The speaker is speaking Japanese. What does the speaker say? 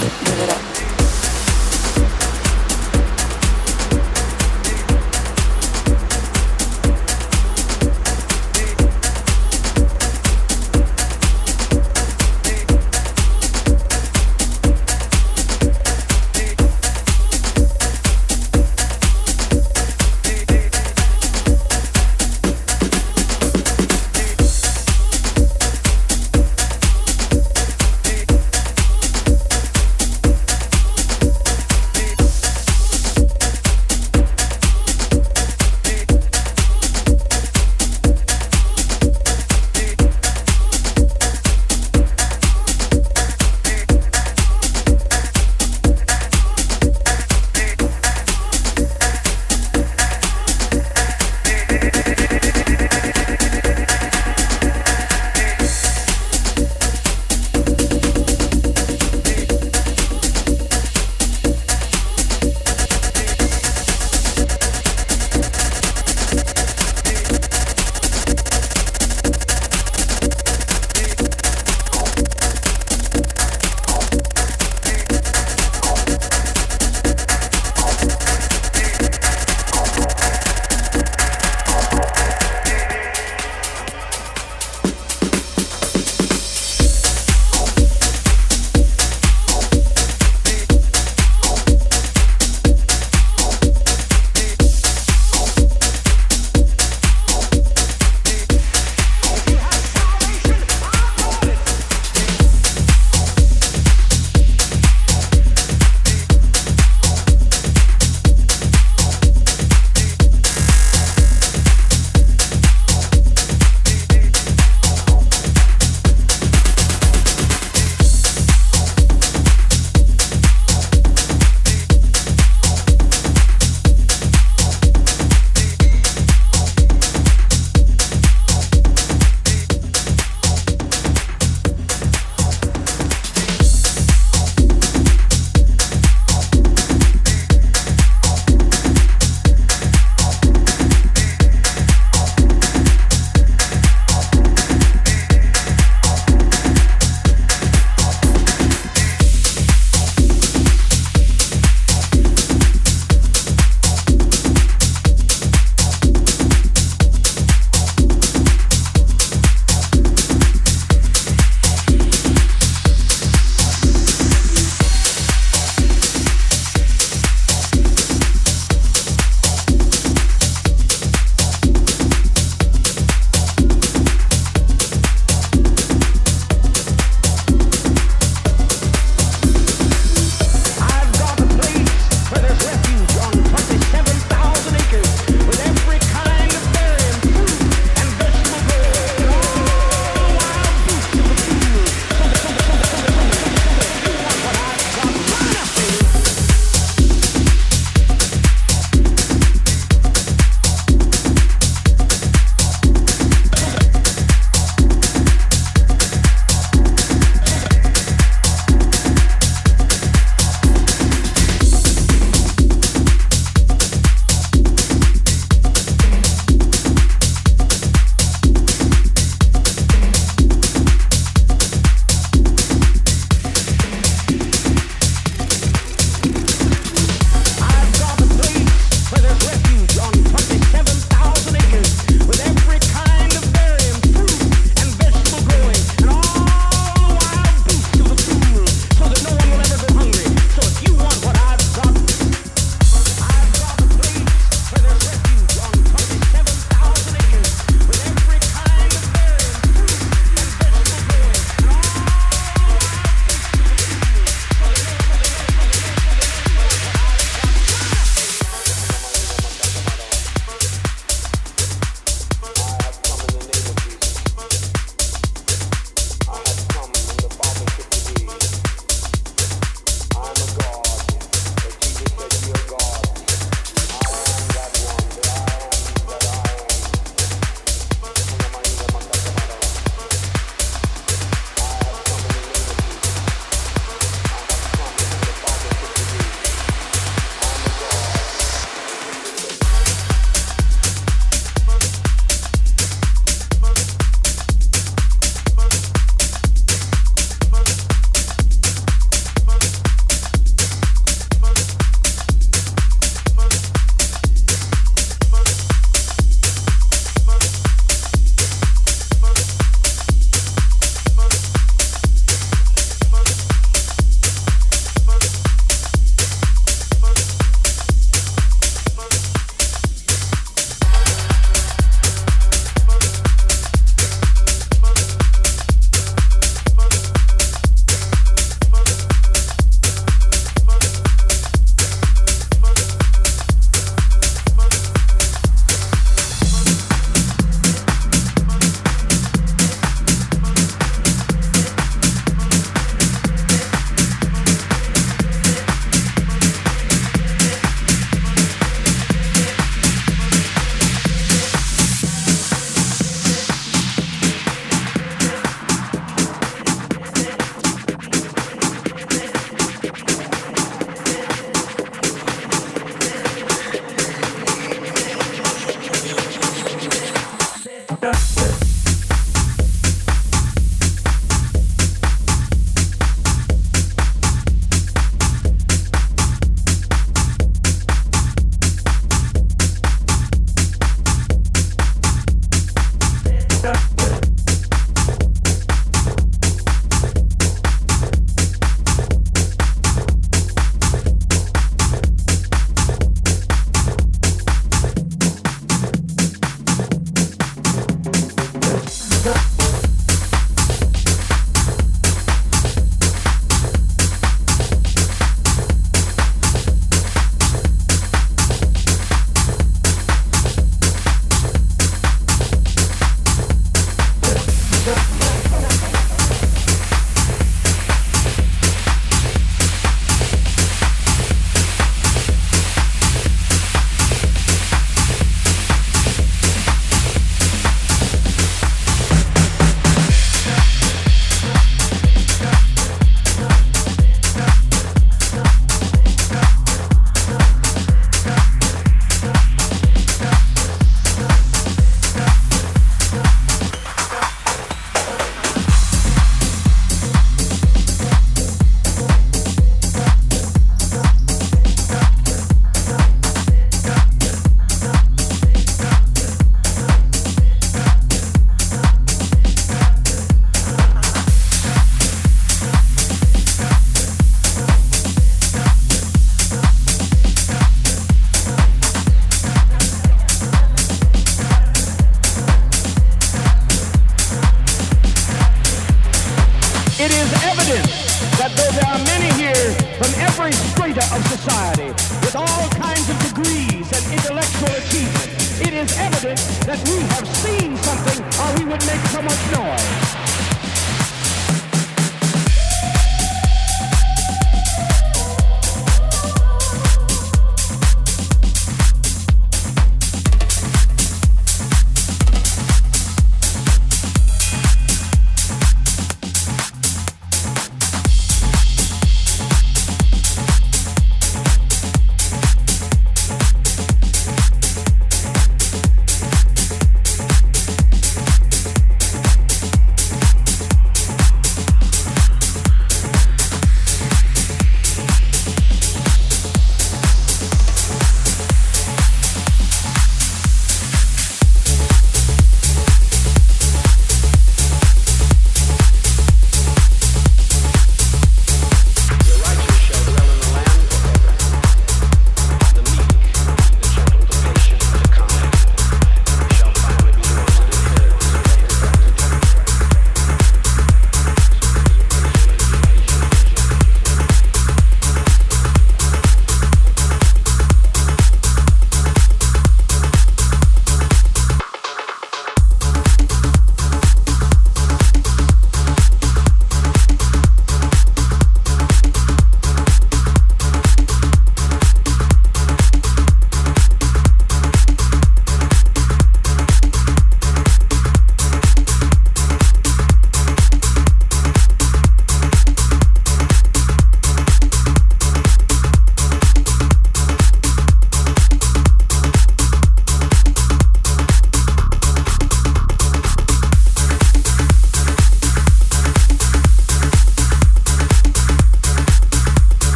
Move it up.